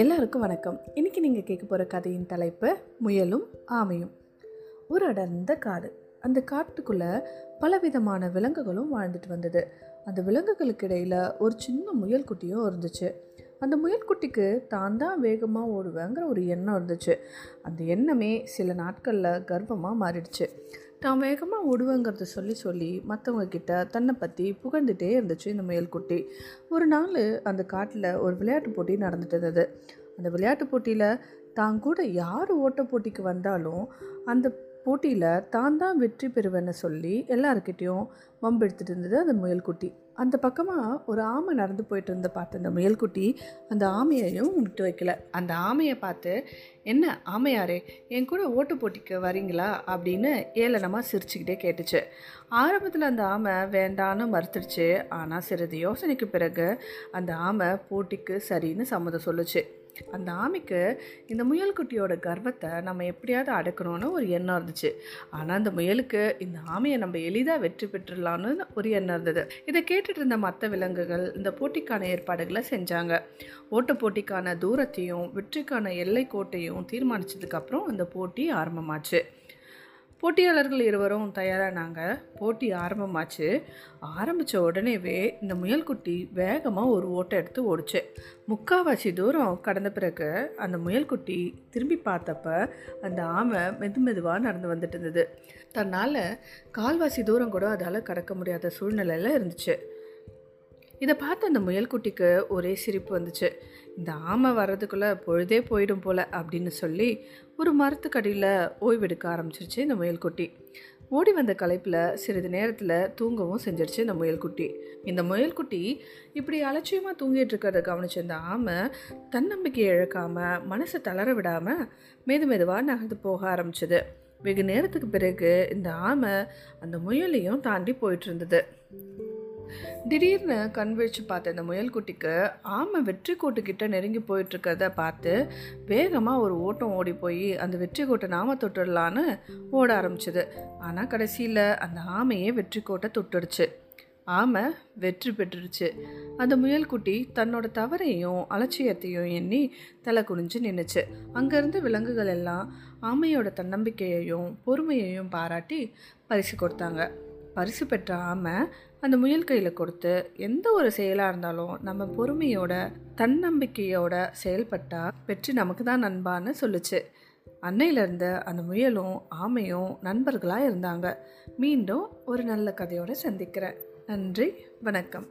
எல்லாருக்கும் வணக்கம். இன்னைக்கு நீங்கள் கேட்க போகிற கதையின் தலைப்பு முயலும் ஆமையும். ஒரு அடர்ந்த காடு. அந்த காட்டுக்குள்ளே பலவிதமான விலங்குகளும் வாழ்ந்துட்டு வந்தது. அந்த விலங்குகளுக்கு இடையில் ஒரு சின்ன முயல் குட்டியும் இருந்துச்சு. அந்த முயல்குட்டிக்கு தான் தான் வேகமாக ஓடுவேங்கிற ஒரு எண்ணம் இருந்துச்சு. அந்த எண்ணமே சில நாட்களில் கர்வமாக மாறிடுச்சு. தான் வேகமாக ஓடுவேங்கிறத சொல்லி சொல்லி மற்றவங்க கிட்ட தன்னை பற்றி புகழ்ந்துட்டே இருந்துச்சு இந்த முயல்குட்டி ஒரு நாள் அந்த காட்டில் ஒரு விளையாட்டு போட்டி நடந்துட்டு இருந்தது. அந்த விளையாட்டு போட்டியில் தான் கூட யார் ஓட்ட போட்டிக்கு வந்தாலும் அந்த போட்டியில் தான் தான் வெற்றி பெறுவேன்னு சொல்லி எல்லாருக்கிட்டேயும் வம்பெடுத்துட்டு இருந்தது அந்த முயல்குட்டி அந்த பக்கமாக ஒரு ஆமை நடந்து போயிட்டு இருந்த பார்த்து அந்த முயல்குட்டி அந்த ஆமையையும் விட்டு வைக்கல. அந்த ஆமையை பார்த்து என்ன ஆமையாரே என் கூட ஓட்டு போட்டிக்கு வரீங்களா? அப்படின்னு ஏளனமாக சிரிச்சுக்கிட்டே கேட்டுச்சு. ஆரம்பத்தில் அந்த ஆமை வேண்டான்னு மறுத்துடுச்சு. ஆனால் சிறிது யோசனைக்கு பிறகு அந்த ஆமை போட்டிக்கு சரின்னு சம்மதம் சொல்லுச்சு. அந்த ஆமைக்கு இந்த முயல்குட்டியோட கர்வத்தை நம்ம எப்படியாவது அடக்கணும்னு ஒரு எண்ணம் இருந்துச்சு. ஆனால் அந்த முயலுக்கு இந்த ஆமையை நம்ம எளிதாக வெற்றி பெற்றுடலான்னு ஒரு எண்ணம் இருந்தது. இதை கேட்டு கேட்டுட்டு இருந்த மற்ற விலங்குகள் இந்த போட்டிக்கான ஏற்பாடுகளை செஞ்சாங்க. ஓட்ட போட்டிக்கான தூரத்தையும் வெற்றிக்கான எல்லை கோட்டையும் தீர்மானிச்சதுக்கப்புறம் அந்த போட்டி ஆரம்பமாச்சு. போட்டியாளர்கள் இருவரும் தயாரானாங்க. போட்டி ஆரம்பமாச்சு. ஆரம்பித்த உடனேவே இந்த முயல்குட்டி வேகமாக ஒரு ஓட்டை எடுத்து ஓடிச்சு. முக்காவாசி தூரம் கடந்த பிறகு அந்த முயல்குட்டி திரும்பி பார்த்தப்ப அந்த ஆமை மெது மெதுவாக நடந்து வந்துட்டு இருந்தது. தன்னால் கால்வாசி தூரம் கூட அதால் கடக்க முடியாத சூழ்நிலையில் இருந்துச்சு. இதை பார்த்து அந்த முயல்குட்டிக்கு ஒரே சிரிப்பு வந்துச்சு. இந்த ஆமை வர்றதுக்குள்ளே பொழுதே போயிடும் போல அப்படின்னு சொல்லி ஒரு மரத்துக்கடியில் ஓய்வெடுக்க ஆரம்பிச்சிருச்சு இந்த முயல்குட்டி. ஓடி வந்த களைப்பில் சிறிது நேரத்தில் தூங்கவும் செஞ்சிருச்சு இந்த முயல்குட்டி. இந்த முயல்குட்டி இப்படி அலட்சியமாக தூங்கிட்டு இருக்கிறத கவனிச்ச இந்த ஆமை தன்னம்பிக்கையை இழக்காமல் மனசை தளர விடாமல் மெது மெதுவாக நகர்ந்து போக ஆரம்பிச்சது. வெகு நேரத்துக்கு பிறகு இந்த ஆமை அந்த முயலையும் தாண்டி போயிட்டு இருந்தது. திடீர்னு கண் விழிச்சு பார்த்த இந்த முயல்குட்டிக்கு ஆமை வெற்றி கோட்டுக்கிட்ட நெருங்கி போயிட்டு இருக்கிறத பார்த்து வேகமாக ஒரு ஓட்டம் ஓடி போய் அந்த வெற்றி கோட்டை நாம தொட்டுடலான்னு ஓட ஆரம்பிச்சது. ஆனால் கடைசியில் அந்த ஆமையே வெற்றி கோட்டை தொட்டுடுச்சு. ஆமை வெற்றி பெற்றுடுச்சு. அந்த முயல்குட்டி தன்னோட தவறையும் அலட்சியத்தையும் எண்ணி தலை குனிஞ்சு நின்றுச்சு அங்கேருந்து விலங்குகள் எல்லாம் ஆமையோட தன்னம்பிக்கையையும் பொறுமையையும் பாராட்டி பரிசு கொடுத்தாங்க. பரிசு பெற்ற ஆமை அந்த முயல் கையில் கொடுத்து எந்த ஒரு செயலாக இருந்தாலும் நம்ம பொறுமையோட தன்னம்பிக்கையோட செயல்பட்டா வெற்றி நமக்கு தான் நண்பான்னு சொல்லுச்சு. அன்னையிலேருந்து அந்த முயலும் ஆமையும் நண்பர்களாக இருந்தாங்க. மீண்டும் ஒரு நல்ல கதையோடு சந்திக்கிறேன். நன்றி வணக்கம்.